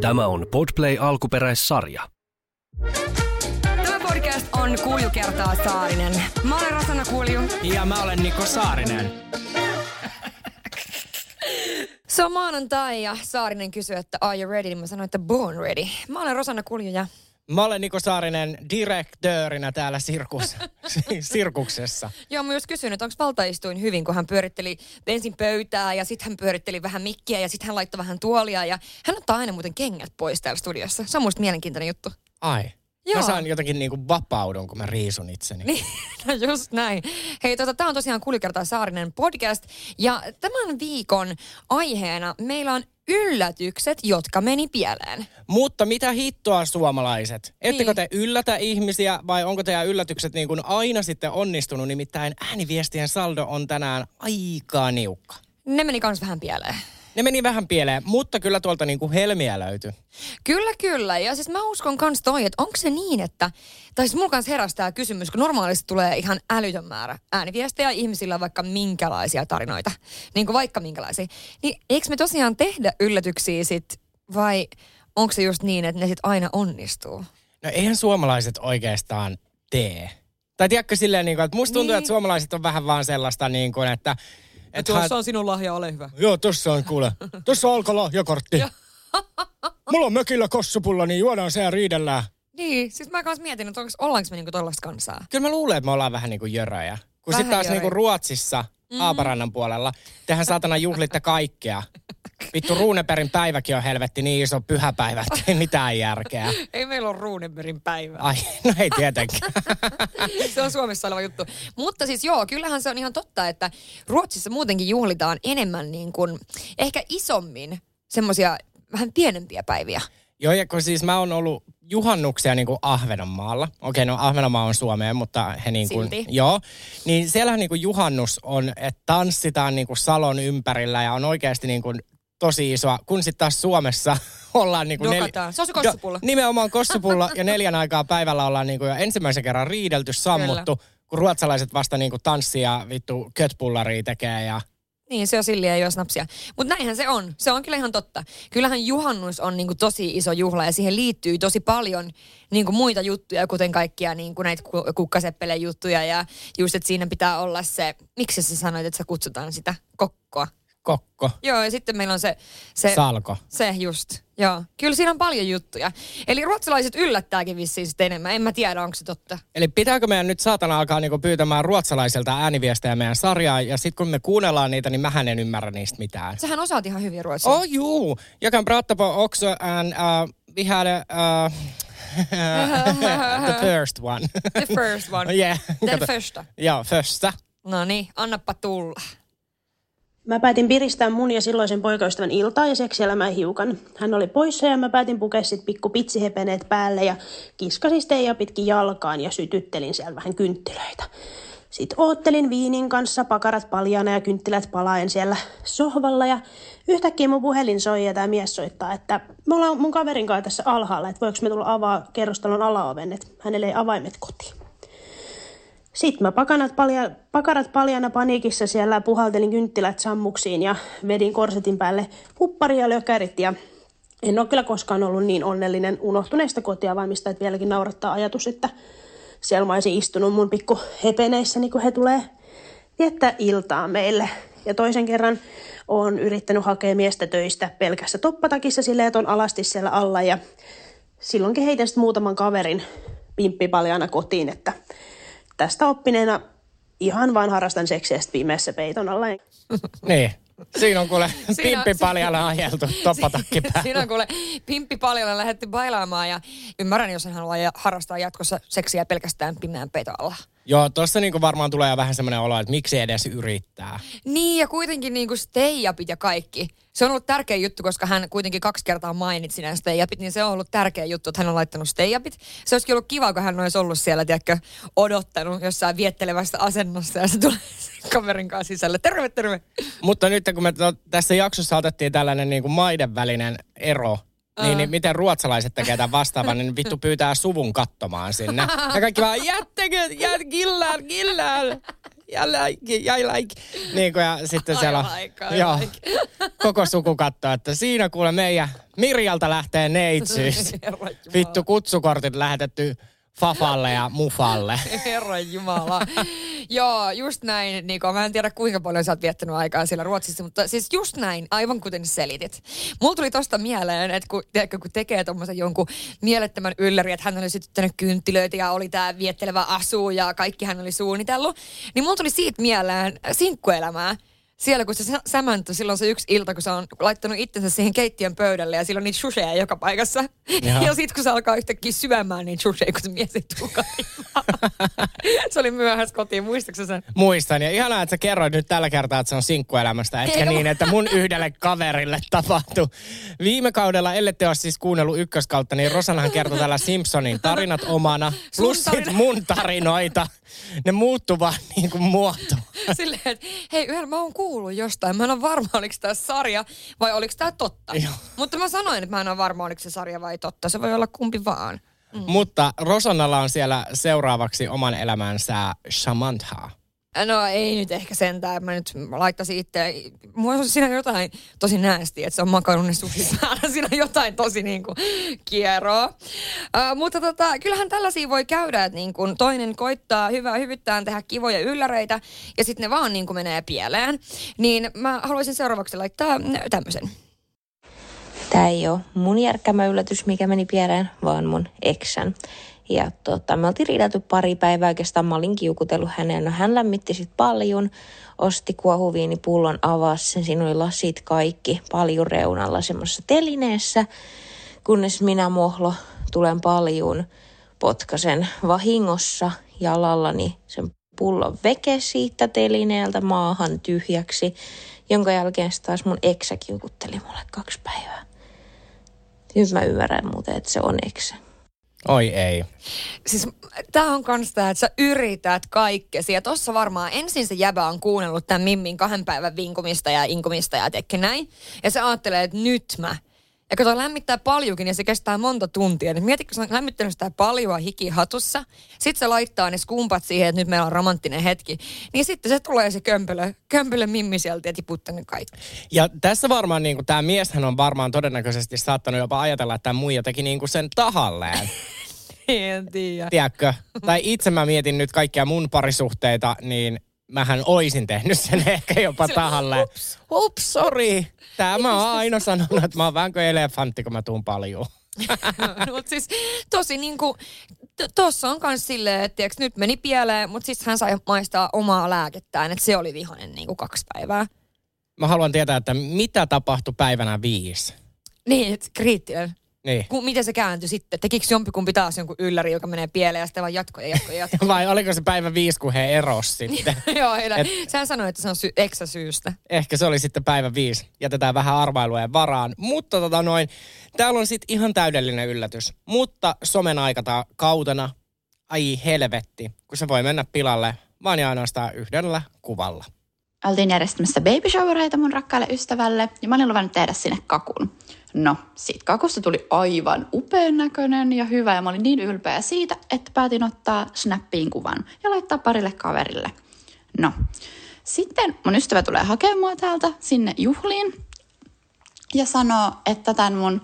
Tämä on Podplay alkuperäissarja. Tämä podcast on Kulju kertaa Saarinen. Mä olen Rosanna Kulju. Ja mä olen Niko Saarinen. Se on maanantai ja Saarinen kysyy, että are you ready? Mä sanoin, että born ready. Mä olen Rosanna Kulju ja Mä olen Niko Saarinen direktöörinä täällä sirkus, sirkuksessa. Joo, mä myös kysyin, että onko valtaistuin hyvin, kun hän pyöritteli ensin pöytää ja sitten hän pyöritteli vähän mikkiä ja sitten hän laittoi vähän tuolia ja hän ottaa aina muuten kengät pois täällä studiossa. Se on musta mielenkiintoinen juttu. Ai. Joo. Mä saan jotenkin niinku vapaudun, kun mä riisun itseni. Niin, no just näin. Hei, tota, tämä on tosiaan Kuljukertaa Saarinen podcast. Ja tämän viikon aiheena meillä on yllätykset, jotka meni pieleen. Mutta mitä hittoa suomalaiset? Ettekö Niin. te yllätä ihmisiä vai onko teidän yllätykset niin kuin aina sitten onnistunut? Nimittäin ääniviestien saldo on tänään aika niukka. Ne meni kans vähän pieleen. Ne meni vähän pieleen, mutta kyllä tuolta niin kuin helmiä löytyi. Kyllä, kyllä. Ja siis mä uskon kans toi, että onko se niin, että... Tai siis mulla kans herästää kysymys, kun normaalisti tulee ihan älytön määrä ääniviestejä ihmisillä on vaikka minkälaisia tarinoita. Niin kuin vaikka minkälaisia. Niin eikö me tosiaan tehdä yllätyksiä sit vai onko se just niin, että ne sit aina onnistuu? No eihän suomalaiset oikeastaan tee. Tai tiedätkö silleen, niin kuin, että musta tuntuu, Niin. että suomalaiset on vähän vaan sellaista, niin kuin, että... että hän- on sinun lahja, ole hyvä. Joo, tossa on kuule. Tossa on alkolahjakortti. Mulla on mökillä kossupulla, niin juodaan se ja riidellään. Niin, siis mä kans mietin, että onko, ollaanko me niinku tollaista kansaa. Kyllä mä luulen, että me ollaan vähän niin kuin jöröjä. Kun sitten taas jöröjä. niin kuin Ruotsissa, Aaparannan puolella, tehän saatana juhlitte kaikkea. Vittu Ruuneperin päiväkin on helvetti niin iso pyhäpäivä, että ei mitään järkeä. Ei meillä ole Ruunenbergin päivä. Ai, no ei tietenkään. se on Suomessa oleva juttu. Mutta siis joo, kyllähän se on ihan totta, että Ruotsissa muutenkin juhlitaan enemmän niin kuin, ehkä isommin semmoisia vähän pienempiä päiviä. Joo, ja kun siis mä oon ollut juhannuksia niin kuin Ahvenanmaalla. Okei, no Ahvenanmaa on Suomeen, mutta he niin kuin, Silti. Joo, niin siellähän niin kuin juhannus on, että tanssitaan niin kuin salon ympärillä ja on oikeasti niin kuin tosi isoa, kun sitten taas Suomessa ollaan niin kuin... Dokataan. Se on se kossupulla. Jo, nimenomaan kossupulla ja neljän aikaa päivällä ollaan niin kuin jo ensimmäisen kerran riidelty, sammuttu, kun ruotsalaiset vasta niin kuin tanssii ja vittu kötpullaria tekee ja... Niin, se on ja juo snapsia. Mutta näinhän se on. Se on kyllä ihan totta. Kyllähän juhannus on niinku tosi iso juhla ja siihen liittyy tosi paljon niinku muita juttuja, kuten kaikkia niinku näitä ku- kukkaseppelen juttuja. Ja just, että siinä pitää olla se, miksi sä sanoit, että sä kutsutaan sitä kokkoa. Kokko, Joo, ja sitten meillä on se... se salko. Se just, joo. Kyllä siinä on paljon juttuja. Eli ruotsalaiset yllättääkin vissiin sitten enemmän. En mä tiedä, onko se totta. Eli pitääkö meidän nyt saatana alkaa niinku pyytämään ruotsalaiselta ääniviestejä meidän sarjaan, ja sitten kun me kuunnellaan niitä, niin mähän en ymmärrä niistä mitään. Sähän osaat ihan hyvin ruotsia. Oh juu, jag kan prata på också en, uh, vi hade uh, the first one. The first one. yeah. Den första. Joo, första. No niin, annappa tulla. Mä päätin piristää mun ja silloisen poikaystävän iltaa ja seksielämää hiukan. Hän oli poissa ja mä päätin pukea sit pikku pitsihepeneet päälle ja kiskasin steija pitkin jalkaan ja sytyttelin siellä vähän kynttilöitä. Sitten oottelin viinin kanssa, pakarat paljana ja kynttilät palaen siellä sohvalla ja yhtäkkiä mun puhelin soi ja tämä mies soittaa, että me ollaan mun kaverin kanssa tässä alhaalla, että voiko me tulla avaa kerrostalon alaoven, että hänelle ei avaimet kotiin. Sitten mä pakanat palja, pakarat paljana paniikissa siellä puhaltelin kynttilät sammuksiin ja vedin korsetin päälle huppari ja lökärit ja en ole kyllä koskaan ollut niin onnellinen unohtuneesta kotia valmista, että vieläkin naurattaa ajatus, että siellä mä olisin istunut mun pikku hepeneissä, niin kun he tulee viettää iltaa meille. Ja toisen kerran on yrittänyt hakea miestä töistä pelkässä toppatakissa silleen, että on alasti siellä alla ja silloinkin heitän sitten muutaman kaverin pimppipaljana kotiin, että tästä oppineena ihan vaan harrastan seksiä pimeässä peiton alla. Niin. Siinä on kuule pimppi paljalla ajeltu toppatakki päällä. Siinä on kuule pimppi paljon lähdetty bailaamaan ja ymmärrän, jos hän haluaa ja- harrastaa jatkossa seksiä pelkästään pimeän peiton alla. Joo, tuossa niinku varmaan tulee vähän semmoinen olo, että miksi edes yrittää. Niin ja kuitenkin niinku stay-upit ja kaikki. Se on ollut tärkeä juttu, koska hän kuitenkin kaksi kertaa mainitsi nämä stay-upit, niin se on ollut tärkeä juttu, että hän on laittanut stay-upit. Se olisikin ollut kiva, kun hän olisi ollut siellä, tiedätkö, odottanut jossain viettelevästä asennossa ja se tulee kaverin kanssa sisälle. Terve, terve. Mutta nyt kun me to, tässä jaksossa otettiin tällainen niin kuin maiden välinen ero, niin, niin miten ruotsalaiset tekee tämän vastaavan, niin vittu pyytää suvun katsomaan sinne. Ja kaikki vaan, jättekö, jät, killään, killään. ja like, ja like. Niin kuin, ja sitten siellä on, like, ai joo, like. koko suku katsoo, että siinä kuule meidän Mirjalta lähtee neitsyys. Vittu kutsukortit lähetetty Fafalle ja Mufalle. Herran Jumala. Joo, just näin. Niko, mä en tiedä kuinka paljon sä oot viettänyt aikaa siellä Ruotsissa, mutta siis just näin, aivan kuten selitit. Mulla tuli tosta mieleen, että kun, tiedätkö, kun tekee tommosen jonkun mielettömän ylläri, että hän oli sytyttänyt kynttilöitä ja oli tää viettelevä asu ja kaikki hän oli suunnitellut, niin mulla tuli siitä mieleen sinkkuelämää siellä kun se sä- sämäntö, silloin se yksi ilta, kun sä on laittanut itsensä siihen keittiön pöydälle ja silloin niitä shusheja joka paikassa. Jaha. Ja sit kun se alkaa yhtäkkiä syömään niitä shusheja, kun se mies ei se oli myöhässä kotiin, muistatko sen? Muistan. Ja ihanaa, että sä kerroit nyt tällä kertaa, että se on sinkkuelämästä, etkä niin, että mun yhdelle kaverille tapahtui. Viime kaudella, ellette ole siis kuunnellut ykköskautta, niin Rosanhan kertoi täällä Simpsonin tarinat omana, plus sit mun tarinoita. Ne muuttuu vaan niin kuin muoto. Silleen, että hei, yhdellä mä oon kuullut jostain. Mä en ole varma, oliko tämä sarja vai oliko tämä totta. Joo. Mutta mä sanoin, että mä en ole varma, oliko se sarja vai totta. Se voi olla kumpi vaan. Mm. Mutta Rosannalla on siellä seuraavaksi oman elämänsä Shamantha. No ei nyt ehkä sentään, mä nyt laittaisin itse. Mulla on siinä jotain tosi näästiä, että se on makaroninen sushi päällä. Siinä on jotain tosi niin kuin kieroa. Uh, mutta tota, kyllähän tällaisia voi käydä, että niin kuin toinen koittaa hyvää hyvittään tehdä kivoja ylläreitä ja sitten ne vaan niin kuin menee pieleen. Niin mä haluaisin seuraavaksi laittaa tämmöisen. Tämä ei ole mun järkkämä yllätys, mikä meni pieleen, vaan mun eksän. Ja tota, me oltiin riidelty pari päivää, oikeastaan mä olin kiukutellut häneen. No hän lämmitti sit paljon, osti kuohuviinipullon, avasi sen, siinä oli lasit kaikki paljon reunalla semmoisessa telineessä. Kunnes minä mohlo tulen paljon, potkasen vahingossa jalallani sen pullon veke siitä telineeltä maahan tyhjäksi, jonka jälkeen taas mun eksä kiukutteli mulle kaksi päivää. Nyt mä ymmärrän muuten, että se on eksä. Oi ei. Siis tää on kans tää, että sä yrität kaikkesi. Ja tossa varmaan ensin se jäbä on kuunnellut tämän Mimmin kahden päivän vinkumista ja inkumista ja tekee näin. Ja se ajattelee, että nyt mä. Ja kato, lämmittää paljonkin ja se kestää monta tuntia. Niin mietitkö, kun sä oot lämmittänyt sitä paljoa hikihatussa. Sit se laittaa ne skumpat siihen, että nyt meillä on romanttinen hetki. Niin sitten se tulee se kömpelö, kömpelö Mimmi sieltä ja tiputtanut kaikki. Ja tässä varmaan niin tämä mieshän on varmaan todennäköisesti saattanut jopa ajatella, että tämä muija teki niin kuin sen tahalleen. En tiedä. Tiedätkö? Tai itse mä mietin nyt kaikkia mun parisuhteita, niin mähän oisin tehnyt sen ehkä jopa Sillä- tahalleen. ups. Ups, sorry. Tää mä oon aina sanonut, että mä oon vähän kuin elefantti, kun mä tuun paljon. mutta siis tosi niinku, t- tossa on kans silleen, että tiiäks, nyt meni pieleen, mutta siis hän sai maistaa omaa lääkettään, että se oli vihonen niinku kaksi päivää. Mä haluan tietää, että mitä tapahtui päivänä viisi. Niin, kriittinen. Niin. Ku, miten se kääntyi sitten? Tekikö jompikumpi taas jonkun ylläri, joka menee pieleen ja sitten vaan jatkoi ja jatkoi ja jatkoi? Vai oliko se päivä viisi, kun he eros sitten? Joo, ei, Et- Sä sanoit, että se on sy- eksä syystä. Ehkä se oli sitten päivä viisi. Jätetään vähän arvailujen varaan. Mutta tota noin, täällä on sitten ihan täydellinen yllätys. Mutta somen aikata kautena, ai helvetti, kun se voi mennä pilalle vaan ja ainoastaan yhdellä kuvalla. oltiin järjestämässä baby showereita mun rakkaalle ystävälle ja mä olin luvannut tehdä sinne kakun. No, siitä kakusta tuli aivan upean näköinen ja hyvä ja mä olin niin ylpeä siitä, että päätin ottaa snappiin kuvan ja laittaa parille kaverille. No, sitten mun ystävä tulee hakemaan täältä sinne juhliin ja sanoo, että tämän mun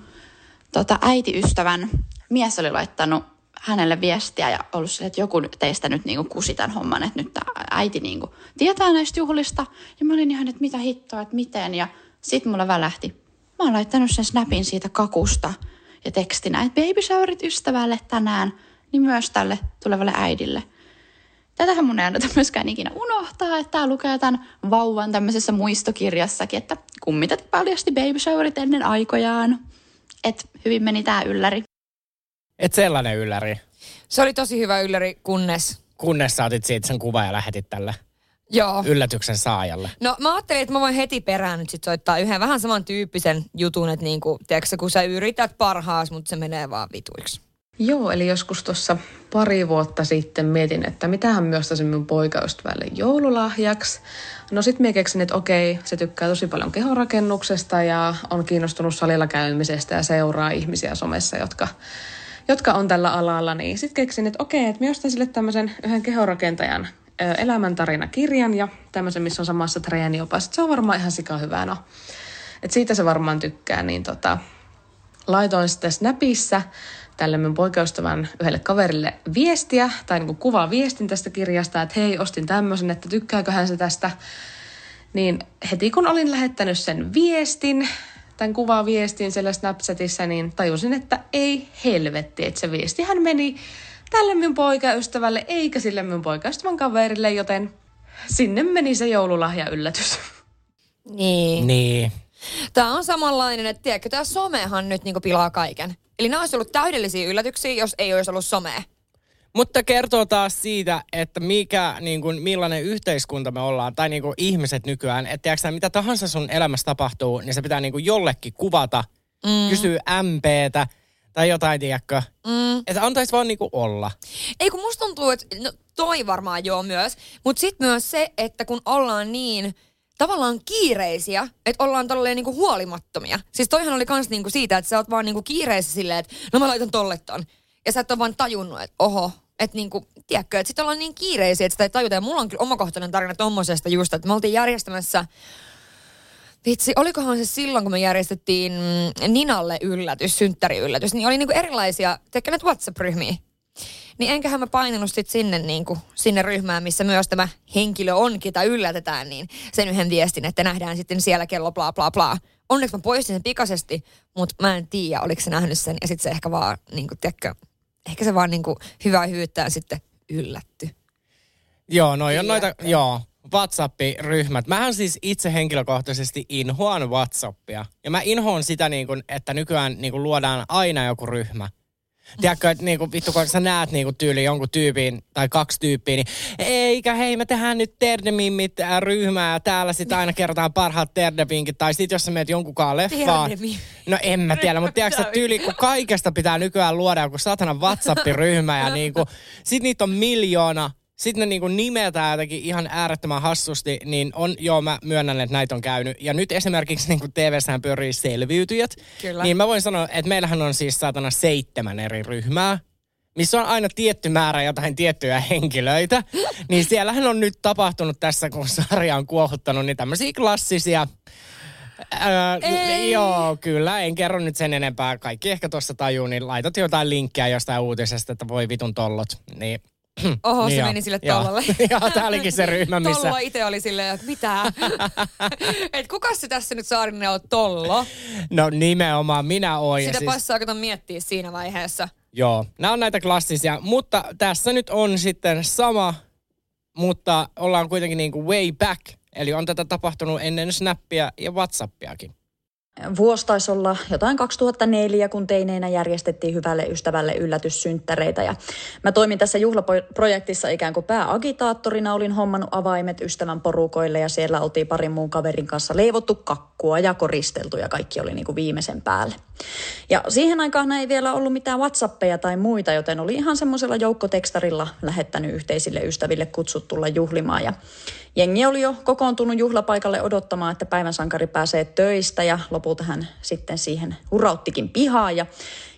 tota, äitiystävän mies oli laittanut hänelle viestiä ja ollut silleen, että joku teistä nyt niinku kusi tämän homman, että nyt äiti niinku tietää näistä juhlista. Ja mä olin ihan, että mitä hittoa, että miten. Ja sitten mulla välähti. Mä oon laittanut sen snapin siitä kakusta ja tekstinä, että baby showerit ystävälle tänään, niin myös tälle tulevalle äidille. Tätähän mun ei anneta myöskään ikinä unohtaa, että tää lukee tämän vauvan tämmöisessä muistokirjassakin, että kummitat paljasti baby showerit ennen aikojaan. Et hyvin meni tää ylläri. Et sellainen ylläri. Se oli tosi hyvä ylläri, kunnes... Kunnes sä otit siitä sen kuvan ja lähetit tälle Joo. yllätyksen saajalle. No mä ajattelin, että mä voin heti perään nyt sit soittaa yhden vähän samantyyppisen jutun, että niinku, tiedätkö, kun sä yrität parhaas, mutta se menee vaan vituiksi. Joo, eli joskus tuossa pari vuotta sitten mietin, että mitähän myös tosi mun poikaystävälle joululahjaksi. No sit mä keksin, että okei, se tykkää tosi paljon kehorakennuksesta ja on kiinnostunut salilla käymisestä ja seuraa ihmisiä somessa, jotka, jotka on tällä alalla. Niin sit keksin, että okei, että mä ostan sille tämmöisen yhden kehorakentajan elämäntarinakirjan ja tämmöisen, missä on samassa treeniopas. Se on varmaan ihan sika hyvä, no. Et siitä se varmaan tykkää, niin tota, laitoin sitten Snapissa tälle mun poikaystävän yhdelle kaverille viestiä, tai niin kuvaa viestin tästä kirjasta, että hei, ostin tämmöisen, että tykkääkö hän se tästä. Niin heti kun olin lähettänyt sen viestin, tämän kuvaa viestin siellä Snapchatissa, niin tajusin, että ei helvetti, että se viestihän meni tälle mun poikaystävälle, eikä sille mun poikaystävän kaverille, joten sinne meni se joululahja yllätys. Niin. Niin. Tämä on samanlainen, että tiedätkö, tämä somehan nyt niinku pilaa kaiken. Eli nämä olisi ollut täydellisiä yllätyksiä, jos ei olisi ollut somea. Mutta kertoo taas siitä, että mikä, niin kuin, millainen yhteiskunta me ollaan, tai niin kuin ihmiset nykyään. Että tiedätkö, mitä tahansa sun elämässä tapahtuu, niin se pitää niin kuin jollekin kuvata, mm. kysyä MPtä tai jotain, tiedätkö. Mm. Että antaisi vaan niin kuin olla. Ei kun musta tuntuu, että no, toi varmaan joo myös, mutta sitten myös se, että kun ollaan niin tavallaan kiireisiä, että ollaan tolleen niinku huolimattomia. Siis toihan oli kans niinku siitä, että sä oot vaan niinku kiireessä silleen, että no mä laitan tolle ton. Ja sä et ole vaan tajunnut, että oho, että niinku, tiedätkö, että sit ollaan niin kiireisiä, että sitä ei tajuta. Ja mulla on kyllä omakohtainen tarina tommosesta just, että me oltiin järjestämässä Vitsi, olikohan se silloin, kun me järjestettiin Ninalle yllätys, synttäriyllätys, niin oli niinku erilaisia, teikö näitä WhatsApp-ryhmiä? Niin enköhän mä painanut sit sinne, niin kuin, sinne ryhmään, missä myös tämä henkilö on, ketä yllätetään, niin sen yhden viestin, että nähdään sitten siellä kello bla bla bla. Onneksi mä poistin sen pikaisesti, mutta mä en tiedä, oliko se nähnyt sen. Ja sitten se ehkä vaan, niin kuin, tiedätkö, ehkä se vaan niin kuin, hyvää hyvyyttään sitten yllätty. Joo, no on noita, joo, WhatsApp-ryhmät. Mähän siis itse henkilökohtaisesti inhoan WhatsAppia. Ja mä inhoan sitä, niin kuin, että nykyään niin kuin, luodaan aina joku ryhmä. Tiedätkö, että niinku, vittu kun sä näet niinku tyyli jonkun tyypin tai kaksi tyyppiä, niin eikä hei me tehdään nyt Terdemimmit äh, ryhmää täällä sitten aina kerrotaan parhaat Terdeminkit. Tai sitten jos sä meet jonkunkaan leffaan. No en mä tiedä, mutta tiedätkö tyyli, kun kaikesta pitää nykyään luoda joku satana WhatsApp-ryhmä ja niinku, sit niitä on miljoona sitten ne niinku nimetään jotenkin ihan äärettömän hassusti, niin on, joo mä myönnän, että näitä on käynyt. Ja nyt esimerkiksi niinku TV-sään pyörii selviytyjät. Kyllä. Niin mä voin sanoa, että meillähän on siis saatana seitsemän eri ryhmää missä on aina tietty määrä jotain tiettyjä henkilöitä, niin siellähän on nyt tapahtunut tässä, kun sarja on kuohuttanut, niin tämmöisiä klassisia Öö, joo, kyllä. En kerro nyt sen enempää. Kaikki ehkä tuossa tajuu, niin laitat jotain linkkejä jostain uutisesta, että voi vitun tollot. Niin Oho, se meni sille tollalle. Joo, tää olikin se ryhmä, missä... Tollo itse oli silleen, että mitä? Et kuka se tässä nyt Saarinen on Tollo? No nimenomaan, minä oon. Sitä siis... passaa kato miettiä siinä vaiheessa. Joo, nämä on näitä klassisia, mutta tässä nyt on sitten sama, mutta ollaan kuitenkin niin kuin way back. Eli on tätä tapahtunut ennen Snappia ja Whatsappiakin. Vuosi taisi olla jotain 2004, kun teineinä järjestettiin hyvälle ystävälle yllätyssynttäreitä. Ja mä toimin tässä juhlaprojektissa ikään kuin pääagitaattorina. Olin hommannut avaimet ystävän porukoille ja siellä oltiin parin muun kaverin kanssa leivottu kakkua ja koristeltu ja kaikki oli niin kuin viimeisen päälle. Ja siihen aikaan ei vielä ollut mitään Whatsappeja tai muita, joten oli ihan semmoisella joukkotekstarilla lähettänyt yhteisille ystäville kutsut tulla juhlimaan. Ja jengi oli jo kokoontunut juhlapaikalle odottamaan, että päivän sankari pääsee töistä ja lopulta hän sitten siihen urauttikin pihaa ja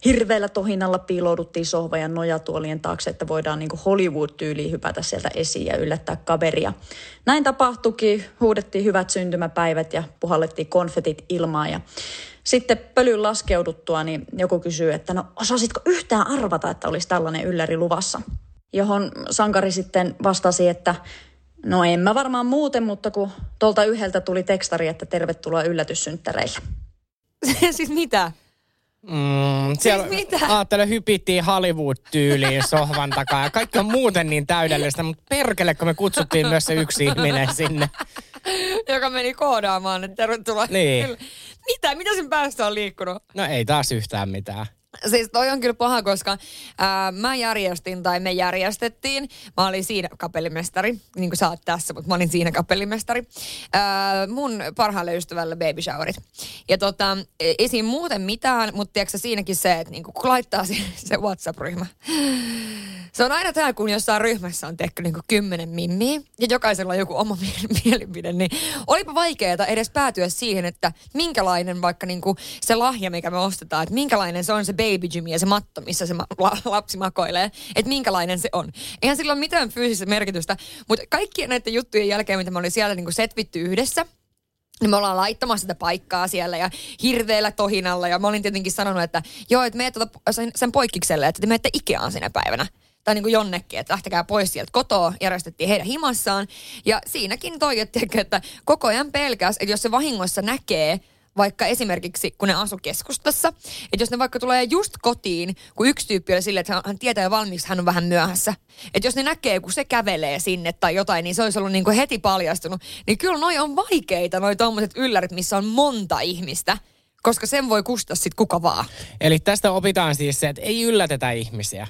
hirveällä tohinalla piilouduttiin sohva ja nojatuolien taakse, että voidaan niin Hollywood-tyyliin hypätä sieltä esiin ja yllättää kaveria. Näin tapahtuikin, huudettiin hyvät syntymäpäivät ja puhallettiin konfetit ilmaan ja sitten pölyn laskeuduttua, niin joku kysyy, että no osasitko yhtään arvata, että olisi tällainen ylläri luvassa? Johon sankari sitten vastasi, että no en mä varmaan muuten, mutta kun tuolta yhdeltä tuli tekstari, että tervetuloa yllätyssynttäreille. siis mitä? Mm, siellä siis mitä? Ajattele, hypittiin Hollywood-tyyliin sohvan takaa ja kaikki on muuten niin täydellistä, mutta perkele, kun me kutsuttiin myös se yksi ihminen sinne. Joka meni koodaamaan, että tervetuloa. Niin. Mitä? Mitä sen päästä on liikkunut? No ei taas yhtään mitään. Siis toi on kyllä paha, koska ää, mä järjestin tai me järjestettiin. Mä olin siinä kapellimestari, niin kuin sä oot tässä, mutta mä olin siinä kapellimestari. Ää, mun parhaalle ystävälle baby showerit. Ja tota, ei siinä muuten mitään, mutta tiedätkö siinäkin se, että niin kun laittaa se, se WhatsApp-ryhmä. Se on aina tämä, kun jossain ryhmässä on tehty niin kymmenen mimmiä ja jokaisella on joku oma mie- mielipide, niin olipa vaikeaa edes päätyä siihen, että minkälainen vaikka niin kuin se lahja, mikä me ostetaan, että minkälainen se on se baby gym ja se matto, missä se ma- la- lapsi makoilee, että minkälainen se on. Eihän sillä ole mitään fyysistä merkitystä, mutta kaikkien näiden juttujen jälkeen, mitä me oli siellä niin setvitty yhdessä, niin me ollaan laittamassa sitä paikkaa siellä ja hirveällä tohinalla. Ja mä olin tietenkin sanonut, että joo, että meet tuota sen, sen poikkikselle, että te menette Ikeaan sinä päivänä. Tai niin kuin jonnekin, että lähtekää pois sieltä kotoa, järjestettiin heidän himassaan. Ja siinäkin toi, että, että koko ajan pelkäs, että jos se vahingossa näkee, vaikka esimerkiksi, kun ne asu keskustassa, että jos ne vaikka tulee just kotiin, kun yksi tyyppi oli silleen, että hän- tietää jo valmiiksi, hän on vähän myöhässä. Että jos ne näkee, kun se kävelee sinne tai jotain, niin se olisi ollut niin kuin heti paljastunut. Niin kyllä noi on vaikeita, noi tommoset yllärit, missä on monta ihmistä. Koska sen voi kustaa sit kuka vaan. Eli tästä opitaan siis se, että ei yllätetä ihmisiä.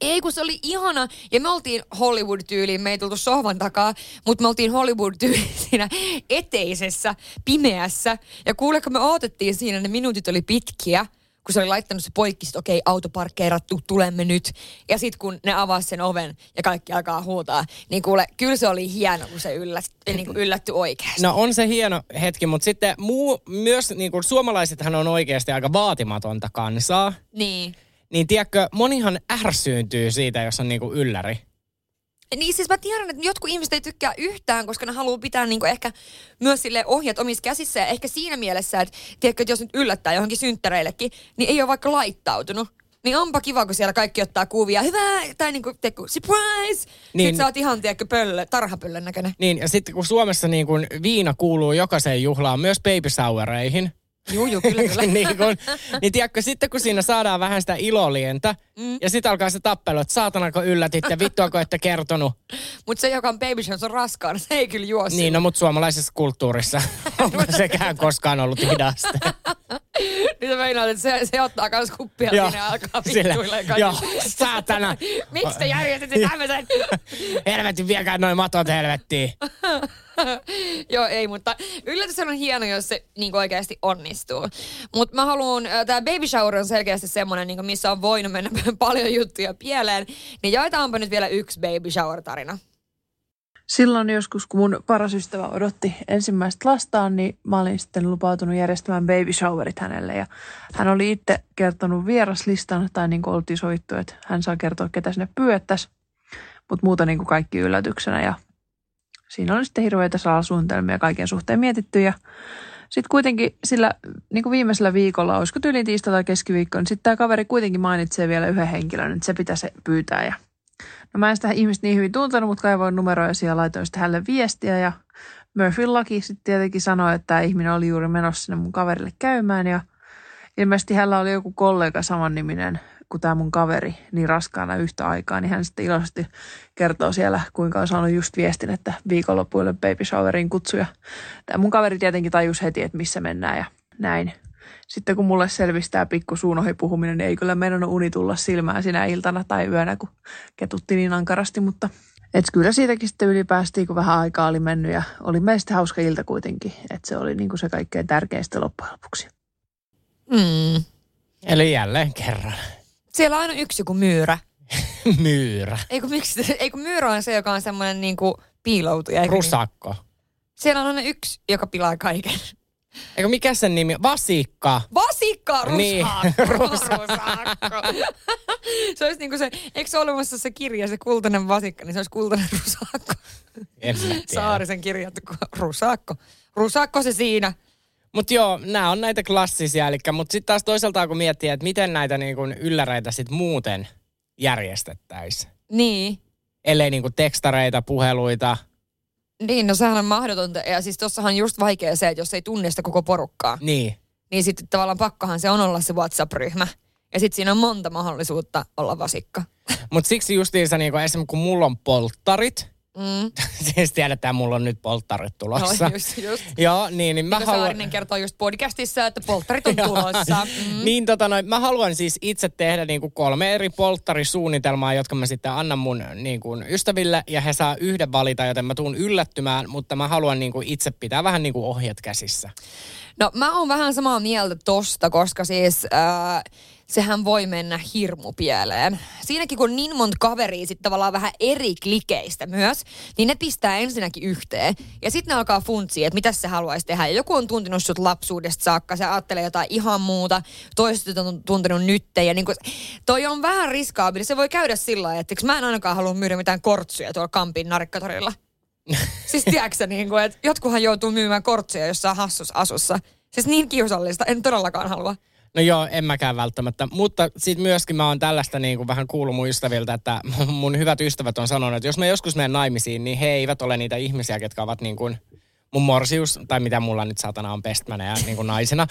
Ei, kun se oli ihana. Ja me oltiin Hollywood-tyyliin, me ei tultu sohvan takaa, mutta me oltiin Hollywood-tyyliin siinä eteisessä, pimeässä. Ja kuule, kun me odotettiin siinä, ne minuutit oli pitkiä, kun se oli laittanut se poikki, että okei, auto parkkeerattu, tulemme nyt. Ja sitten kun ne avasi sen oven ja kaikki alkaa huutaa, niin kuule, kyllä se oli hieno, kun se yllät, niin kuin yllätty oikeasti. No on se hieno hetki, mutta sitten muu, myös niin kuin suomalaisethan on oikeasti aika vaatimatonta kansaa. Niin. Niin tiedätkö, monihan ärsyyntyy siitä, jos on niin kuin ylläri. Niin siis mä tiedän, että jotkut ihmiset ei tykkää yhtään, koska ne haluaa pitää niinku ehkä myös sille ohjat omissa käsissä. Ja ehkä siinä mielessä, että tiedätkö, että jos nyt yllättää johonkin synttäreillekin, niin ei ole vaikka laittautunut. Niin onpa kiva, kun siellä kaikki ottaa kuvia. Hyvä! Tai niinku, tiedätkö, surprise! Niin. Sitten sä oot ihan, tiedätkö, pöllö, tarhapöllön näköinen. Niin, ja sitten kun Suomessa niin kuin viina kuuluu jokaiseen juhlaan, myös baby soureihin, Juu, juu, kyllä, kyllä. niin, kun, niin tiedätkö, sitten kun siinä saadaan vähän sitä ilolientä, mm. ja sitten alkaa se tappelu, että saatanako yllätitte, vittuako ette kertonut. Mutta se, joka on baby shows, on raskaana, se ei kyllä juo Niin, no mutta suomalaisessa kulttuurissa onko sekään koskaan ollut hidasta. Nyt sä meinaat, että se, se ottaa kans kuppia Joo. sinne alkaa vittuille Joo, saatana. Miksi te järjestitte tämmöisen? Helvetti, viekää noin matot helvettiin. Joo, ei, mutta yllätys on hieno, jos se niin oikeasti onnistuu. Mutta mä haluan, tämä baby shower on selkeästi semmoinen, niin missä on voinut mennä paljon juttuja pieleen, niin jaetaanpa nyt vielä yksi baby shower tarina. Silloin joskus, kun mun paras ystävä odotti ensimmäistä lastaan, niin mä olin sitten lupautunut järjestämään baby showerit hänelle. Ja hän oli itse kertonut vieraslistan, tai niin kuin oltiin sovittu, että hän saa kertoa, ketä sinne pyydettäisi. Mutta muuta niin kuin kaikki yllätyksenä. Ja siinä oli sitten hirveitä salasuunnitelmia kaiken suhteen mietitty. Ja sitten kuitenkin sillä niin kuin viimeisellä viikolla, olisiko tyyliin tiistai tai keskiviikko, niin sitten tämä kaveri kuitenkin mainitsee vielä yhden henkilön, että se pitäisi pyytää. Ja No mä en sitä ihmistä niin hyvin tuntenut, mutta kaivoin numeroja ja laitoin sitten hänelle viestiä ja Murphyn laki sitten tietenkin sanoi, että tämä ihminen oli juuri menossa sinne mun kaverille käymään ja ilmeisesti hänellä oli joku kollega samanniminen kuin tämä mun kaveri niin raskaana yhtä aikaa, niin hän sitten iloisesti kertoo siellä, kuinka on saanut just viestin, että viikonloppuille baby showerin kutsuja. Tämä mun kaveri tietenkin tajusi heti, että missä mennään ja näin. Sitten kun mulle selvisi tämä pikku suun ohi puhuminen, niin ei kyllä meinannut uni tulla silmään sinä iltana tai yönä, kun ketutti niin ankarasti, mutta et kyllä siitäkin sitten ylipäästiin, kun vähän aikaa oli mennyt ja oli meistä hauska ilta kuitenkin, että se oli niinku se kaikkein tärkein sitten loppujen lopuksi. Mm. Eli jälleen kerran. Siellä on aina yksi joku myyrä. Myyrä. Ei kun, miksi, ei kun myyrä on se, joka on semmoinen niinku piiloutuja. eikö niin? Rusakko. Siellä on aina yksi, joka pilaa kaiken. Eikö mikä sen nimi on? Vasikka. Vasikka, Niin, rusakko, rusakko. se olisi niinku se, eikö se ole olemassa se kirja, se kultainen vasikka, niin se olisi kultainen tiedä. Saarisen kirjattu kuin rusakko. Rusakko se siinä. Mutta joo, nämä on näitä klassisia, eli, mutta sitten taas toisaalta kun miettii, että miten näitä niin kun ylläreitä sitten muuten järjestettäisiin. Niin. Ellei niin kun tekstareita, puheluita. Niin, no sehän on mahdotonta. Ja siis tossahan on just vaikea se, että jos ei tunnista koko porukkaa, Niin. niin sitten tavallaan pakkohan se on olla se WhatsApp-ryhmä. Ja sitten siinä on monta mahdollisuutta olla vasikka. Mutta siksi justiinsa niin kun esimerkiksi kun mulla on polttarit, Mm. siis tiedetään, mulla on nyt polttarit tulossa. No, just, just. Joo, niin, niin mä Mikko haluan... Saarinen kertoo just podcastissa, että polttarit on tulossa. Mm. Niin tota noin, mä haluan siis itse tehdä niinku kolme eri polttarisuunnitelmaa, jotka mä sitten annan mun niinku ystäville ja he saa yhden valita, joten mä tuun yllättymään, mutta mä haluan niinku itse pitää vähän niinku ohjat käsissä. No mä oon vähän samaa mieltä tosta, koska siis äh, sehän voi mennä hirmupieleen. Siinäkin kun niin monta kaveria sitten tavallaan vähän eri klikeistä myös, niin ne pistää ensinnäkin yhteen. Ja sitten ne alkaa funtsia, että mitä se haluaisi tehdä. Ja joku on tuntenut sut lapsuudesta saakka, se ajattelee jotain ihan muuta, toiset on tuntenut nytte. Ja niin kun, toi on vähän riskaabili. Se voi käydä sillä lailla, että mä en ainakaan halua myydä mitään kortsuja tuolla Kampin narikkatorilla. siis tiedätkö niin kuin, että jotkuhan joutuu myymään kortsuja jossain hassus asussa. Siis niin kiusallista, en todellakaan halua. No joo, en mäkään välttämättä. Mutta sitten myöskin mä oon tällaista niin kuin vähän kuullut mun ystäviltä, että mun hyvät ystävät on sanonut, että jos mä joskus menen naimisiin, niin he eivät ole niitä ihmisiä, ketkä ovat niin kuin mun morsius, tai mitä mulla nyt saatana on bestmanejä niin kuin naisena,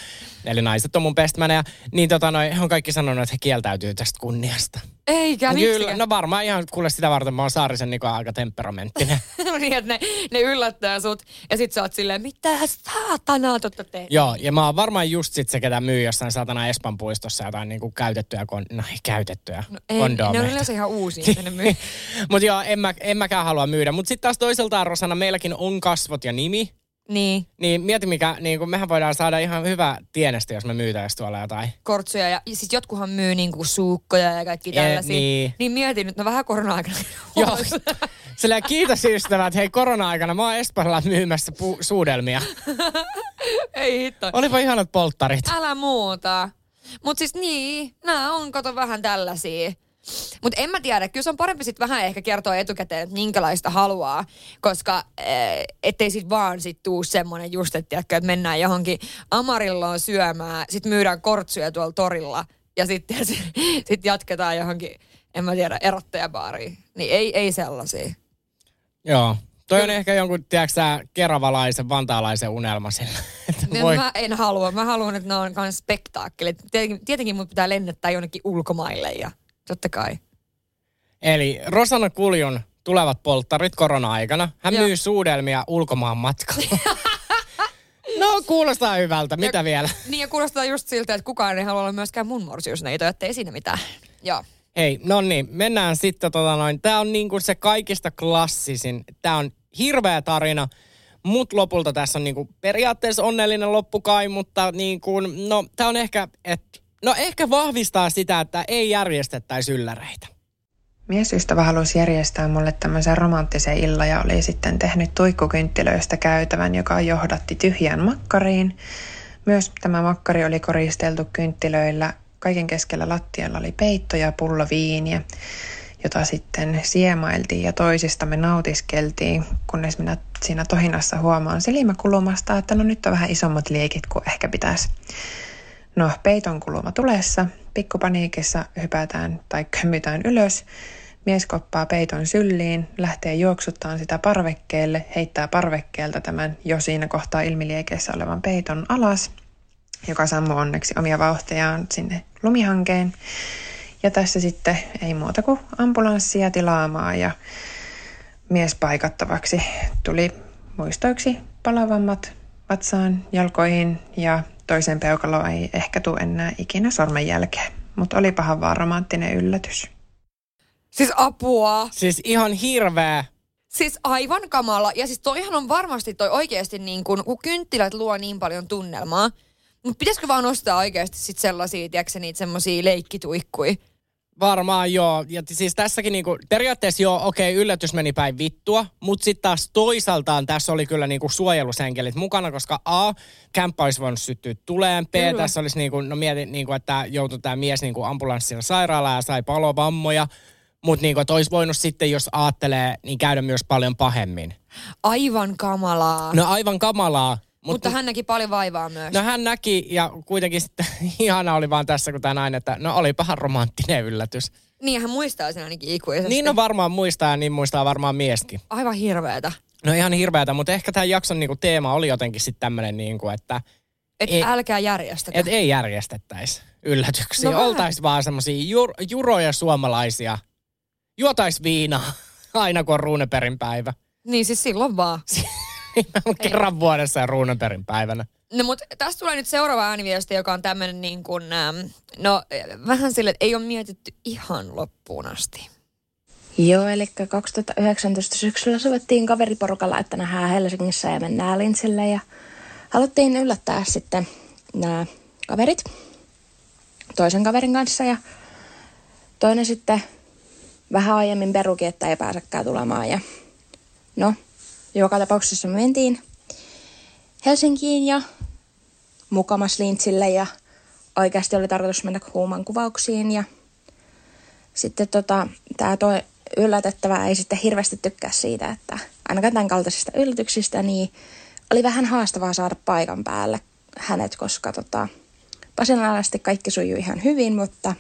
eli naiset on mun bestmanejä, niin tota noin, he on kaikki sanonut, että he kieltäytyy tästä kunniasta. Eikä, Kyllä, no varmaan ihan kuule sitä varten mä oon Saarisen Niko aika temperamenttinen. no niin, että ne, ne yllättää sut ja sit sä oot silleen, mitä saatanaa totta teet? Joo, ja mä oon varmaan just sit se, ketä myy jossain saatana Espan puistossa jotain niinku käytettyjä, kon... no ei käytettyjä, no, ei, Ne on yleensä ihan uusia, mitä ne myy. Mut joo, en, mä, en mäkään halua myydä. Mut sit taas toiseltaan Rosana, meilläkin on kasvot ja nimi. Niin. Niin mieti mikä, niin kun mehän voidaan saada ihan hyvä tienestä, jos me myytäisiin tuolla jotain. Kortsuja ja siis jotkuhan myy niinku suukkoja ja kaikki tällaisia. E, niin. niin mietin nyt, no vähän korona-aikana. Joo. Silleen kiitos ystävät, hei korona-aikana mä oon Espanjalla myymässä pu- suudelmia. Ei hitto. Olipa ihanat polttarit. Älä muuta. Mut siis niin, nää on kato vähän tällaisia. Mutta en mä tiedä, kyllä se on parempi sitten vähän ehkä kertoa etukäteen, että minkälaista haluaa, koska eh, ettei sit vaan sit tuu semmonen just, että, että mennään johonkin Amarilloon syömään, sitten myydään kortsuja tuolla torilla ja sitten sit jatketaan johonkin, en mä tiedä, erottajabaariin. Niin ei, ei sellaisia. Joo, Toi on ehkä jonkun, tiedätkö sä, keravalaisen, vantaalaisen unelma sillä. Että voi... Mä en halua. Mä haluan, että ne on myös spektaakkelit. Tietenkin, tietenkin mut pitää lennättää jonnekin ulkomaille ja Totta kai. Eli Rosanna Kuljun tulevat polttarit korona-aikana. Hän Joo. myy suudelmia ulkomaan matkalla. no, kuulostaa hyvältä. Mitä ja, vielä? Niin, ja kuulostaa just siltä, että kukaan ei halua olla myöskään mun morsiusneito, ettei siinä mitään. Joo. Hei, no niin, mennään sitten tota noin. Tää on niinku se kaikista klassisin. Tää on hirveä tarina. Mut lopulta tässä on niinku periaatteessa onnellinen loppukai, mutta niinku, no tää on ehkä, että No ehkä vahvistaa sitä, että ei järjestettäisi ylläreitä. Miesystävä halusi järjestää mulle tämmöisen romanttisen illan ja oli sitten tehnyt tuikkukynttilöistä käytävän, joka johdatti tyhjään makkariin. Myös tämä makkari oli koristeltu kynttilöillä. Kaiken keskellä lattialla oli peitto ja pullo viiniä, jota sitten siemailtiin ja toisistamme nautiskeltiin, kunnes minä siinä tohinassa huomaan silmäkulmasta, että no nyt on vähän isommat liekit kuin ehkä pitäisi. No, peiton kuluma tulessa, pikkupaniikissa hypätään tai kömmytään ylös, mies koppaa peiton sylliin, lähtee juoksuttaan sitä parvekkeelle, heittää parvekkeelta tämän jo siinä kohtaa ilmiliekeissä olevan peiton alas, joka sammuu onneksi omia vauhtejaan sinne lumihankeen. Ja tässä sitten ei muuta kuin ambulanssia tilaamaan ja mies paikattavaksi tuli muistoiksi palavammat vatsaan, jalkoihin ja Toisen peukalo ei ehkä tule enää ikinä sormen jälkeen, mutta oli pahan vaan romanttinen yllätys. Siis apua. Siis ihan hirveä. Siis aivan kamala. Ja siis toihan on varmasti toi oikeasti niin kuin, kun kynttilät luo niin paljon tunnelmaa. Mutta pitäisikö vaan ostaa oikeasti sit sellaisia, tiedätkö niitä semmosia leikkituikkuja, Varmaan joo. Ja siis tässäkin niinku, periaatteessa joo, okei, okay, yllätys meni päin vittua, mutta sitten taas toisaaltaan tässä oli kyllä niinku suojelusenkelit mukana, koska A, kämppä olisi voinut syttyä tuleen, B, kyllä. tässä olisi niinku, no mietin, niinku, että joutui tämä mies niinku ambulanssilla sairaalaan ja sai palovammoja, mutta niinku, olisi voinut sitten, jos aattelee, niin käydä myös paljon pahemmin. Aivan kamalaa. No aivan kamalaa. Mut, Mutta hän näki paljon vaivaa myös. No hän näki ja kuitenkin sitten ihana oli vaan tässä kun tämä nainen, että no oli pahan romanttinen yllätys. Niin hän muistaa sen ainakin ikuisesti. Niin no varmaan muistaa ja niin muistaa varmaan mieskin. Aivan hirveetä. No ihan hirveätä, mutta ehkä tämän jakson niinku teema oli jotenkin sitten tämmöinen, niinku, että... Et ei, älkää järjestetä. Et ei järjestettäisi yllätyksiä. No, Oltaisi vaan semmoisia jur, juroja suomalaisia. Juotais viinaa aina kun on ruuneperin päivä. Niin siis silloin vaan. kerran vuodessa ja Ruunenperin päivänä. No mutta tässä tulee nyt seuraava ääniviesti, joka on tämmöinen niin kuin, ähm, no vähän sille, että ei ole mietitty ihan loppuun asti. Joo, eli 2019 syksyllä sovittiin kaveriporukalla, että nähdään Helsingissä ja mennään Lintsille ja haluttiin yllättää sitten nämä kaverit toisen kaverin kanssa ja toinen sitten vähän aiemmin peruki, että ei pääsekään tulemaan. Ja no, joka tapauksessa me mentiin Helsinkiin ja mukamas lintsille ja oikeasti oli tarkoitus mennä huuman kuvauksiin ja sitten tota, tämä toi yllätettävä ei sitten hirveästi tykkää siitä, että ainakaan tämän kaltaisista yllätyksistä, niin oli vähän haastavaa saada paikan päälle hänet, koska tota, vasinalaisesti kaikki sujui ihan hyvin, mutta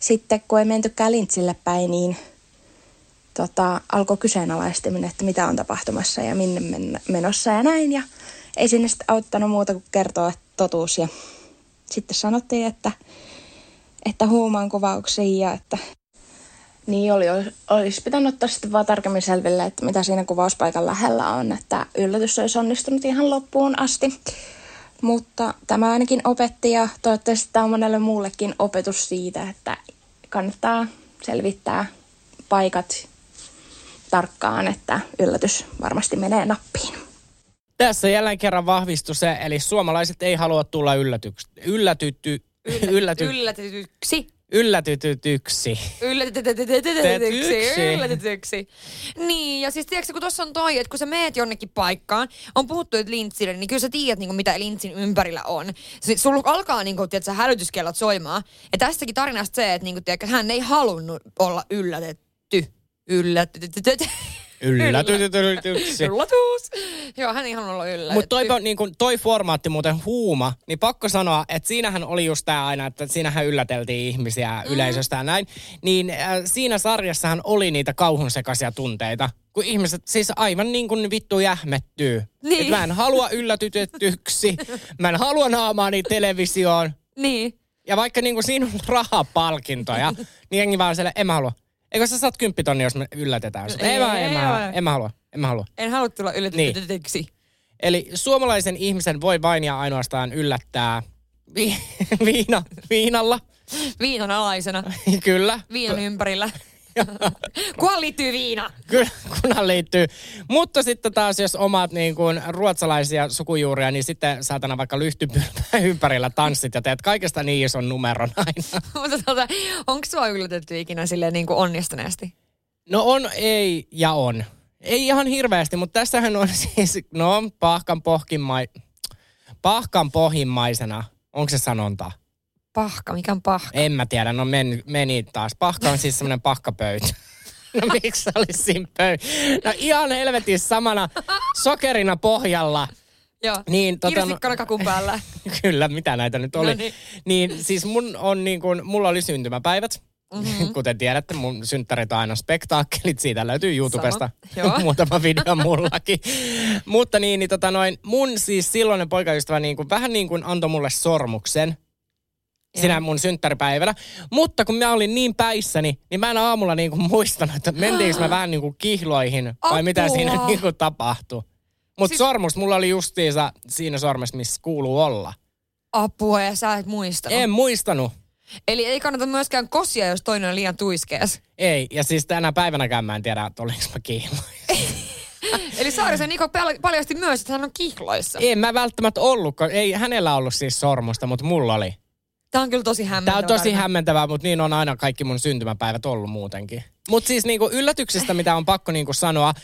sitten kun ei mentykään lintsille päin, niin tota, alkoi kyseenalaistaminen, että mitä on tapahtumassa ja minne men- menossa ja näin. Ja ei sinne sitten auttanut muuta kuin kertoa totuus. Ja sitten sanottiin, että, että huumaan kuvauksiin ja että niin oli, olisi pitänyt ottaa sitten vaan tarkemmin selville, että mitä siinä kuvauspaikan lähellä on, että yllätys olisi onnistunut ihan loppuun asti. Mutta tämä ainakin opetti ja toivottavasti tämä on monelle muullekin opetus siitä, että kannattaa selvittää paikat tarkkaan, että yllätys varmasti menee nappiin. Tässä jälleen kerran vahvistui se, eli suomalaiset ei halua tulla yllätyks, yllätytty, ylläty, Yllätetyksi. yllätytytyksi. Yllätetyksi. Yllätetyksi. Niin, ja siis tiedätkö, kun tuossa on toi, että kun sä meet jonnekin paikkaan, on puhuttu, että lintsille, niin kyllä sä tiedät, niin kuin, mitä lintsin ympärillä on. Se, sulla alkaa, niin kuin, tiedätkö, hälytyskellot soimaan. Ja tästäkin tarinasta se, että niin kuin, tiedätkö, hän ei halunnut olla yllätetty. Yllätetytytyt. Yllätytytytyksi. Yllätys. Joo, hän halunnut olla yllätetty. Mutta toi, niin kun, toi formaatti muuten huuma, niin pakko sanoa, että siinähän oli just tämä aina, että siinähän ylläteltiin ihmisiä mm. yleisöstä ja näin. Niin äh, siinä sarjassahan oli niitä kauhun sekaisia tunteita. Kun ihmiset siis aivan niin kuin vittu jähmettyy. Niin. Et mä en halua yllätytettyksi. mä en halua naamaani televisioon. Niin. Ja vaikka niin kuin siinä on rahapalkintoja, niin jengi vaan siellä, en mä halua. Eikö sä saat kymppitonni, jos me yllätetään sut? Ei, Ei, mä, en, ei, mä, ei. en mä halua. En mä halua. En halua tulla yllätetyksi. Niin. Eli suomalaisen ihmisen voi vain ja ainoastaan yllättää vi- viina, viinalla. Viinan alaisena. Kyllä. Viinan ympärillä. Kunhan liittyy viina. Kyllä, kunhan liittyy. Mutta sitten taas, jos omat niin kuin, ruotsalaisia sukujuuria, niin sitten saatana vaikka lyhtypylpää ympärillä tanssit ja teet kaikesta niin ison numeron aina. Mutta tota, onko sua yllätetty ikinä silleen niin kuin onnistuneesti? No on, ei ja on. Ei ihan hirveästi, mutta tässähän on siis, no pahkan pohkimmai, pahkan pohjimmaisena. Onko se sanonta? Pahka, mikä on pahka? En mä tiedä, no meni, meni taas. Pahka on siis semmoinen pahkapöytä. No miksi se olisi siinä pöytä? No ihan helvetin samana sokerina pohjalla. Joo, Niin, tota, no- kakun päällä. Kyllä, mitä näitä nyt oli. No niin. niin. siis mun on niin kuin, mulla oli syntymäpäivät. Mm-hmm. Kuten tiedätte, mun synttärit on aina spektaakkelit. Siitä löytyy YouTubesta muutama video mullakin. Mutta niin, niin tota noin, mun siis silloinen poikaystävä niin kuin, vähän niin kuin antoi mulle sormuksen sinä mun synttäripäivänä. Mutta kun mä olin niin päissäni, niin mä en aamulla niin kuin muistanut, että mentiinkö mä vähän niin kuin kihloihin vai Apua. mitä siinä niin kuin tapahtui. Mutta siis... sormus mulla oli justiinsa siinä sormessa, missä kuuluu olla. Apua ja sä et muistanut. En muistanut. Eli ei kannata myöskään kosia, jos toinen on liian tuiskeas. Ei, ja siis tänä päivänäkään mä en tiedä, että olinko mä kihloissa. Eli Saarisen Niko pal- paljasti myös, että hän on kihloissa. En mä välttämättä ollut, ei hänellä ollut siis sormusta, mutta mulla oli. Tämä on kyllä tosi Tää hämmentävä. on tosi tarina. hämmentävää, mutta niin on aina kaikki mun syntymäpäivät ollut muutenkin. Mutta siis niinku yllätyksistä, mitä on pakko niinku sanoa,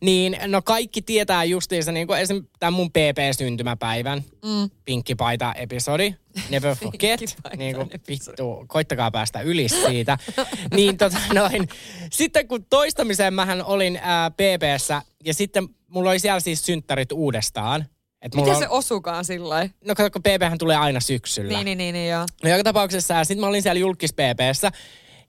niin no kaikki tietää justiinsa niinku esim. tämän mun PP-syntymäpäivän, mm. pinkkipaita-episodi, Never Forget, niinku vittu, koittakaa päästä yli siitä. niin tota noin, sitten kun toistamiseen mähän olin ää, PPssä ja sitten mulla oli siellä siis synttärit uudestaan. Et Miten on, se osukaan sillä? No kato, kun PPhän tulee aina syksyllä. Niin, niin, niin, niin, joo. No joka tapauksessa, sitten mä olin siellä julkis PPssä.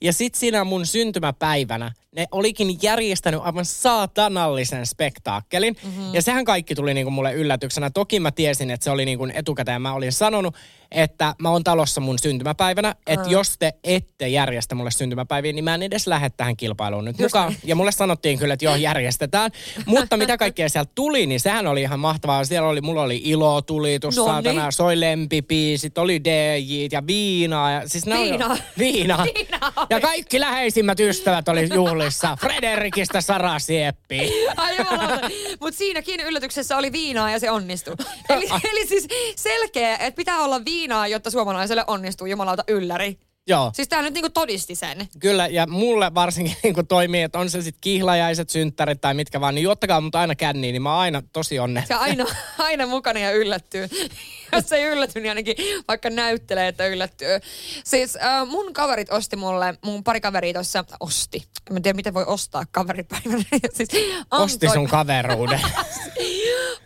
Ja sit siinä mun syntymäpäivänä ne olikin järjestänyt aivan saatanallisen spektaakkelin. Mm-hmm. Ja sehän kaikki tuli niinku mulle yllätyksenä. Toki mä tiesin, että se oli niinku etukäteen. Mä olin sanonut, että mä oon talossa mun syntymäpäivänä, että jos te ette järjestä mulle syntymäpäiviä, niin mä en edes lähde tähän kilpailuun nyt mukaan. Ja mulle sanottiin kyllä, että joo, järjestetään. Mutta mitä kaikkea sieltä tuli, niin sehän oli ihan mahtavaa. Siellä oli, mulla oli ilo, tulitus, No saatana, niin. soi lempipiisit, oli DJ ja viinaa. Ja, siis Viinaa. Viinaa. Viinaa oli. Ja kaikki läheisimmät ystävät oli juhlissa. Frederikistä Sara Sieppi. Ai jumalauta. Mut siinäkin yllätyksessä oli viinaa ja se onnistui. Eli, eli siis selkeä, että pitää olla viinaa, jotta suomalaiselle onnistuu jumalauta ylläri. Joo. Siis tää nyt niinku todisti sen. Kyllä, ja mulle varsinkin niin kun toimii, että on se sitten kihlajaiset, synttärit tai mitkä vaan, niin juottakaa mut aina känniin, niin mä oon aina tosi onnellinen. Se aina, aina mukana ja yllättyy. Jos ei ylläty, niin ainakin vaikka näyttelee, että yllättyy. Siis äh, mun kaverit osti mulle, mun pari kaveria tuossa osti. Mä en tiedä, miten voi ostaa kaveripäivänä. siis Osti sun kaveruuden.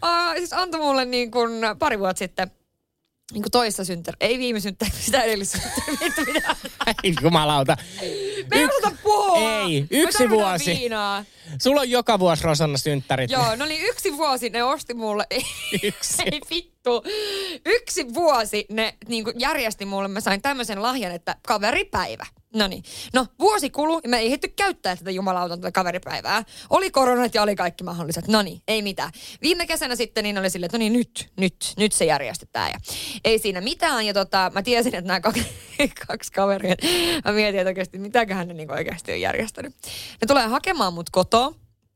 uh, siis antoi mulle niin kuin pari vuotta sitten niin kuin toista synttäri. Ei viime synttäri, sitä edellistä? Ei jumalauta. Me ei osata puhua. Ei, yksi vuosi. Viinaa. Sulla on joka vuosi Rosanna synttärit. Joo, no niin yksi vuosi ne osti mulle. Ei, Yksi. ei vittu. Yksi vuosi ne niin järjesti mulle. Mä sain tämmöisen lahjan, että kaveripäivä. No niin. No, vuosi kulu ja me ei ehditty käyttää tätä jumalautan tätä kaveripäivää. Oli koronat ja oli kaikki mahdolliset. No niin, ei mitään. Viime kesänä sitten niin oli silleen, että no niin nyt, nyt, nyt se järjestetään. Ja ei siinä mitään. Ja tota, mä tiesin, että nämä kaksi, kaksi kaveria, mä mietin, että oikeasti mitäköhän ne niin oikeasti on järjestänyt. Ne tulee hakemaan mut kotoa.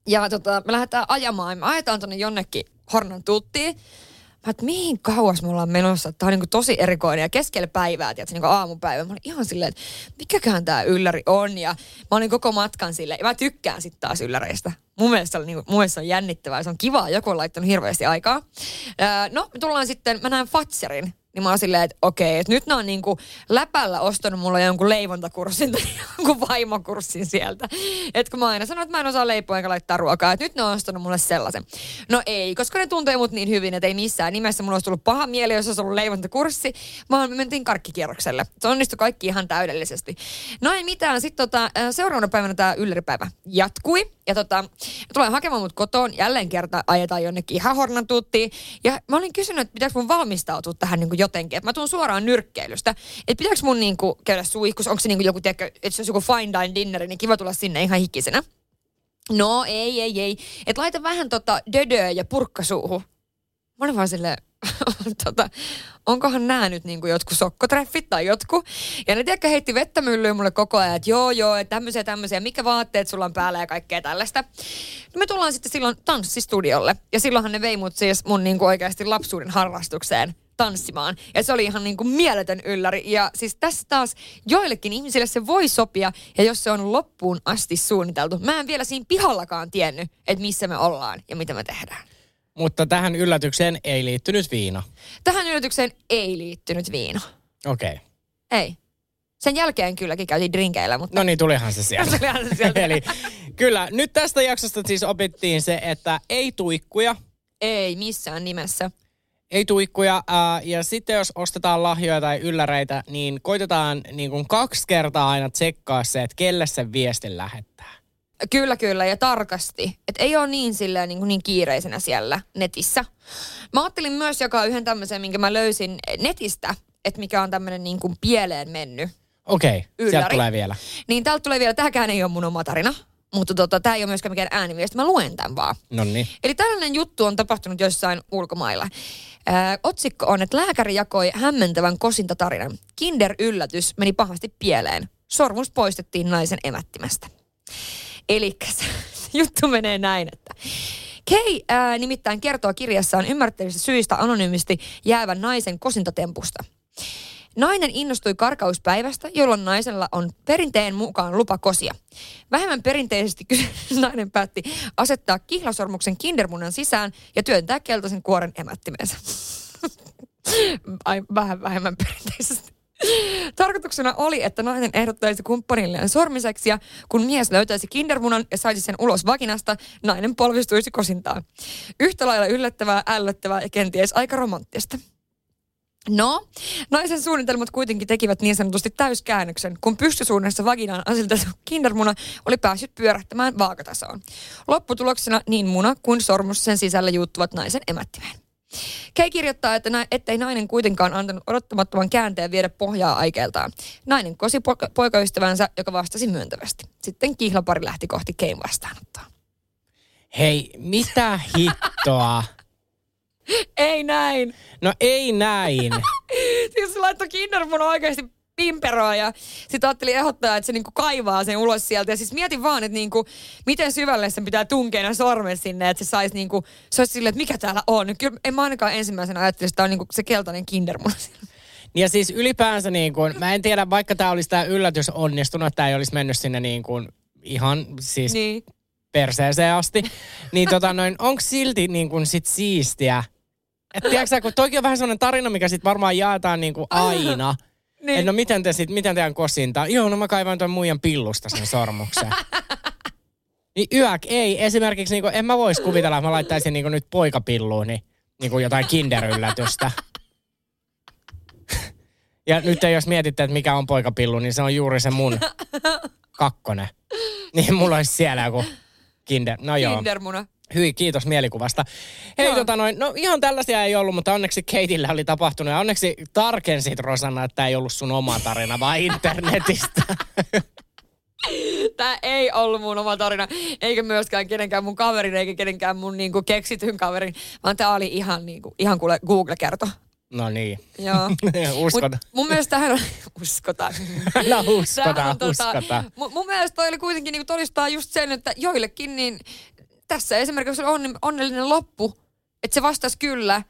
Ja tota, me lähdetään ajamaan. Me ajetaan tonne jonnekin Hornan tuttiin. Että mihin kauas me ollaan menossa. Tämä on niin tosi erikoinen ja keskellä päivää, tiedätkö, niin aamupäivä. Mä olin ihan silleen, että mikäköhän tämä ylläri on. Ja mä olin koko matkan silleen. Ja mä tykkään sitten taas ylläreistä. Mun mielestä, oli, niin kuin, mun mielestä on jännittävää. Se on kivaa. Joku on laittanut hirveästi aikaa. Öö, no, me tullaan sitten, mä näen Fatserin. Niin mä oon silleen, että okei, että nyt ne on niinku läpällä ostanut mulle jonkun leivontakurssin tai jonkun vaimokurssin sieltä. Että kun mä aina sanon, että mä en osaa leipoa enkä laittaa ruokaa, että nyt ne on ostanut mulle sellaisen. No ei, koska ne tuntee mut niin hyvin, että ei missään nimessä mulla olisi tullut paha mieli, jos olisi ollut leivontakurssi, vaan me mentiin karkkikierrokselle. Se onnistui kaikki ihan täydellisesti. No ei mitään, sitten tota, äh, seuraavana päivänä tämä ylläripäivä jatkui. Ja tota, tulee hakemaan mut kotoon, jälleen kerta ajetaan jonnekin ihan hornatuttiin. Ja mä olin kysynyt, että pitääkö mun valmistautua tähän niin jotenkin. Että mä tuun suoraan nyrkkeilystä. Että pitääkö mun niin kuin, käydä suihkus, onko se niin joku, tiedätkö, että olisi joku fine dine dinneri, niin kiva tulla sinne ihan hikisenä. No ei, ei, ei. Että laita vähän tota dödöä ja purkkasuuhun. Mä olin vaan silleen, tota, onkohan nämä nyt niinku jotkut sokkotreffit tai jotkut. Ja ne tiedätkö heitti vettä myllyyn mulle koko ajan, että joo joo, että tämmöisiä tämmöisiä, mikä vaatteet sulla on päällä ja kaikkea tällaista. No me tullaan sitten silloin tanssistudiolle. Ja silloinhan ne vei mut siis mun niinku oikeasti lapsuuden harrastukseen tanssimaan. Ja se oli ihan niin kuin mieletön ylläri. Ja siis tässä taas joillekin ihmisille se voi sopia, ja jos se on loppuun asti suunniteltu. Mä en vielä siinä pihallakaan tiennyt, että missä me ollaan ja mitä me tehdään. Mutta tähän yllätykseen ei liittynyt viina. Tähän yllätykseen ei liittynyt viina. Okei. Okay. Ei. Sen jälkeen kylläkin käytiin drinkeillä, mutta... No niin, tulihan se sieltä. Tulihan se sieltä. Eli kyllä, nyt tästä jaksosta siis opittiin se, että ei tuikkuja, Ei missään nimessä. ei tuikkuja. Ää, ja sitten jos ostetaan lahjoja tai ylläreitä, niin koitetaan niin kuin kaksi kertaa aina tsekkaa se, että kelle sen viestin lähettää. Kyllä, kyllä, ja tarkasti. Että ei ole niin silleen niin, kuin niin kiireisenä siellä netissä. Mä ajattelin myös jakaa yhden tämmöisen, minkä mä löysin netistä, että mikä on tämmöinen niin kuin pieleen mennyt. Okei, okay, sieltä tulee vielä. Niin täältä tulee vielä, tämäkään ei ole mun oma tarina, mutta tota, tämä ei ole myöskään mikään ääniviesti, mä luen tämän vaan. No niin. Eli tällainen juttu on tapahtunut jossain ulkomailla. Ää, otsikko on, että lääkäri jakoi hämmentävän kosintotarinan. Kinder-yllätys meni pahasti pieleen. Sormus poistettiin naisen emättimästä. Eli juttu menee näin, että Kay ää, nimittäin kertoo kirjassaan ymmärrettävistä syistä anonyymisti jäävän naisen kosintatempusta. Nainen innostui karkauspäivästä, jolloin naisella on perinteen mukaan lupa kosia. Vähemmän perinteisesti nainen päätti asettaa kihlasormuksen kindermunan sisään ja työntää keltaisen kuoren emättimensä. Ai, vähän vähemmän perinteisesti. Tarkoituksena oli, että nainen ehdottaisi kumppanilleen sormiseksi ja kun mies löytäisi kindermunan ja saisi sen ulos vaginasta, nainen polvistuisi kosintaan. Yhtä lailla yllättävää, ällöttävää ja kenties aika romanttista. No, naisen suunnitelmat kuitenkin tekivät niin sanotusti täyskäännöksen, kun pystysuunnassa vaginaan aseteltu kindermuna oli päässyt pyörähtämään vaakatasoon. Lopputuloksena niin muna kuin sormus sen sisällä juuttuvat naisen emättimeen. Kei kirjoittaa, että nä- ettei nainen kuitenkaan antanut odottamattoman käänteen viedä pohjaa aikeeltaan. Nainen kosi po- poikaystävänsä, joka vastasi myöntävästi. Sitten kihlapari lähti kohti Kein vastaanottoa. Hei, mitä hittoa? Ei näin. No ei näin. siis se laittoi kindermunan oikeasti pimperoa ja sitten ajattelin ehdottaa, että se niinku kaivaa sen ulos sieltä. Ja siis mietin vaan, että niinku, miten syvälle sen pitää tunkea ne sormen sinne, että se saisi niinku, se olisi silleen, että mikä täällä on. Kyllä en mä ainakaan ensimmäisenä ajattelin, että tämä on niinku se keltainen kindermuna. Ja siis ylipäänsä niin kuin, mä en tiedä, vaikka tämä olisi tämä yllätys onnistunut, että tämä ei olisi mennyt sinne niin kuin ihan siis niin. perseeseen asti, niin tota noin, onko silti niin kuin sit siistiä? Että tiedätkö kun toikin on vähän sellainen tarina, mikä sit varmaan jaetaan niin kuin aina. Niin. Et no miten te sit, miten teidän kosintaa? Joo, no mä kaivan tuon muijan pillusta sen sormuksen. niin yök, ei. Esimerkiksi niin kuin, en mä vois kuvitella, että mä laittaisin niin kuin nyt poikapilluun niin, niin kuin jotain kinderyllätystä. ja nyt jos mietitte, että mikä on poikapillu, niin se on juuri se mun kakkonen. Niin mulla olisi siellä joku kinder. No joo. Kindermuna. Hyi, kiitos mielikuvasta. Hei, Joo. tota noin, no ihan tällaisia ei ollut, mutta onneksi Keitillä oli tapahtunut. Ja onneksi tarkensit, Rosanna, että tämä ei ollut sun oma tarina, vaan internetistä. Tämä ei ollut mun oma tarina, eikä myöskään kenenkään mun kaverin, eikä kenenkään mun niinku keksityn kaverin, vaan tämä oli ihan, niinku, ihan kuule Google-kerto. no niin. Joo. Uskota. Mut mun mielestä tähän on, uskotaan. No Tämähän on uskotaan. mun, mun mielestä toi oli kuitenkin niinku todistaa just sen, että joillekin niin tässä esimerkiksi on on, onnellinen loppu, että se vastasi kyllä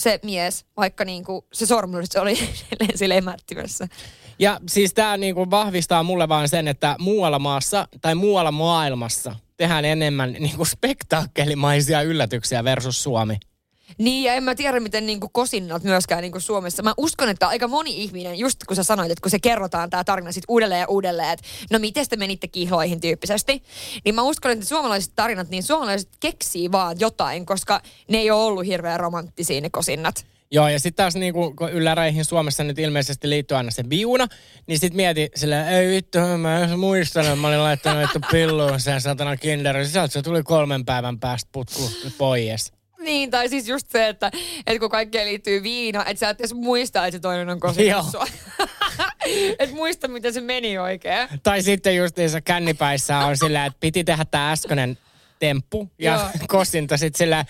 se mies, vaikka niinku se sormus oli edelleen sille emättimessä. Ja siis tämä niinku vahvistaa mulle vaan sen, että muualla maassa tai muualla maailmassa tehdään enemmän niinku spektaakkelimaisia yllätyksiä versus Suomi. Niin, ja en mä tiedä, miten niinku kosinnat myöskään niinku Suomessa. Mä uskon, että aika moni ihminen, just kun sä sanoit, että kun se kerrotaan tämä tarina sit uudelleen ja uudelleen, että no miten te menitte kihloihin tyyppisesti, niin mä uskon, että suomalaiset tarinat, niin suomalaiset keksii vaan jotain, koska ne ei ole ollut hirveän romanttisia ne kosinnat. Joo, ja sitten taas niinku, kun ylläreihin Suomessa nyt ilmeisesti liittyy aina se biuna, niin sitten mieti silleen, ei vittu, mä en muistan, että mä olin laittanut että pilluun sen satana kinderin. Sieltä se tuli kolmen päivän päästä putku pois. Niin, tai siis just se, että, että kun kaikkeen liittyy viina, että sä et edes muista, että se toinen on sua. et muista, miten se meni oikein. Tai sitten justiinsa kännipäissä on sillä, että piti tehdä tämä äskeinen temppu ja Joo. kosinta sitten sillä,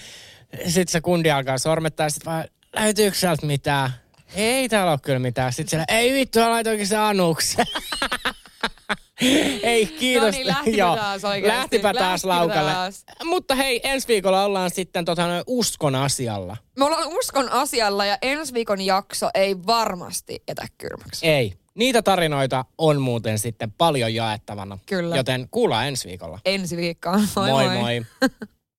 sit se kundi alkaa sormettaa ja sitten vaan, löytyykö sieltä mitään? Ei täällä ole kyllä mitään. Sitten siellä, ei vittu, laitoinkin se anuksen. ei, kiitos. No niin, lähtipä taas oikeasti. Lähtipä taas Lähtipä laukalle. taas. Mutta hei, ensi viikolla ollaan sitten tota, uskon asialla. Me ollaan uskon asialla ja ensi viikon jakso ei varmasti etä kylmäksi. Ei. Niitä tarinoita on muuten sitten paljon jaettavana. Kyllä. Joten kuullaan ensi viikolla. Ensi viikkoon. Moi moi. moi. moi.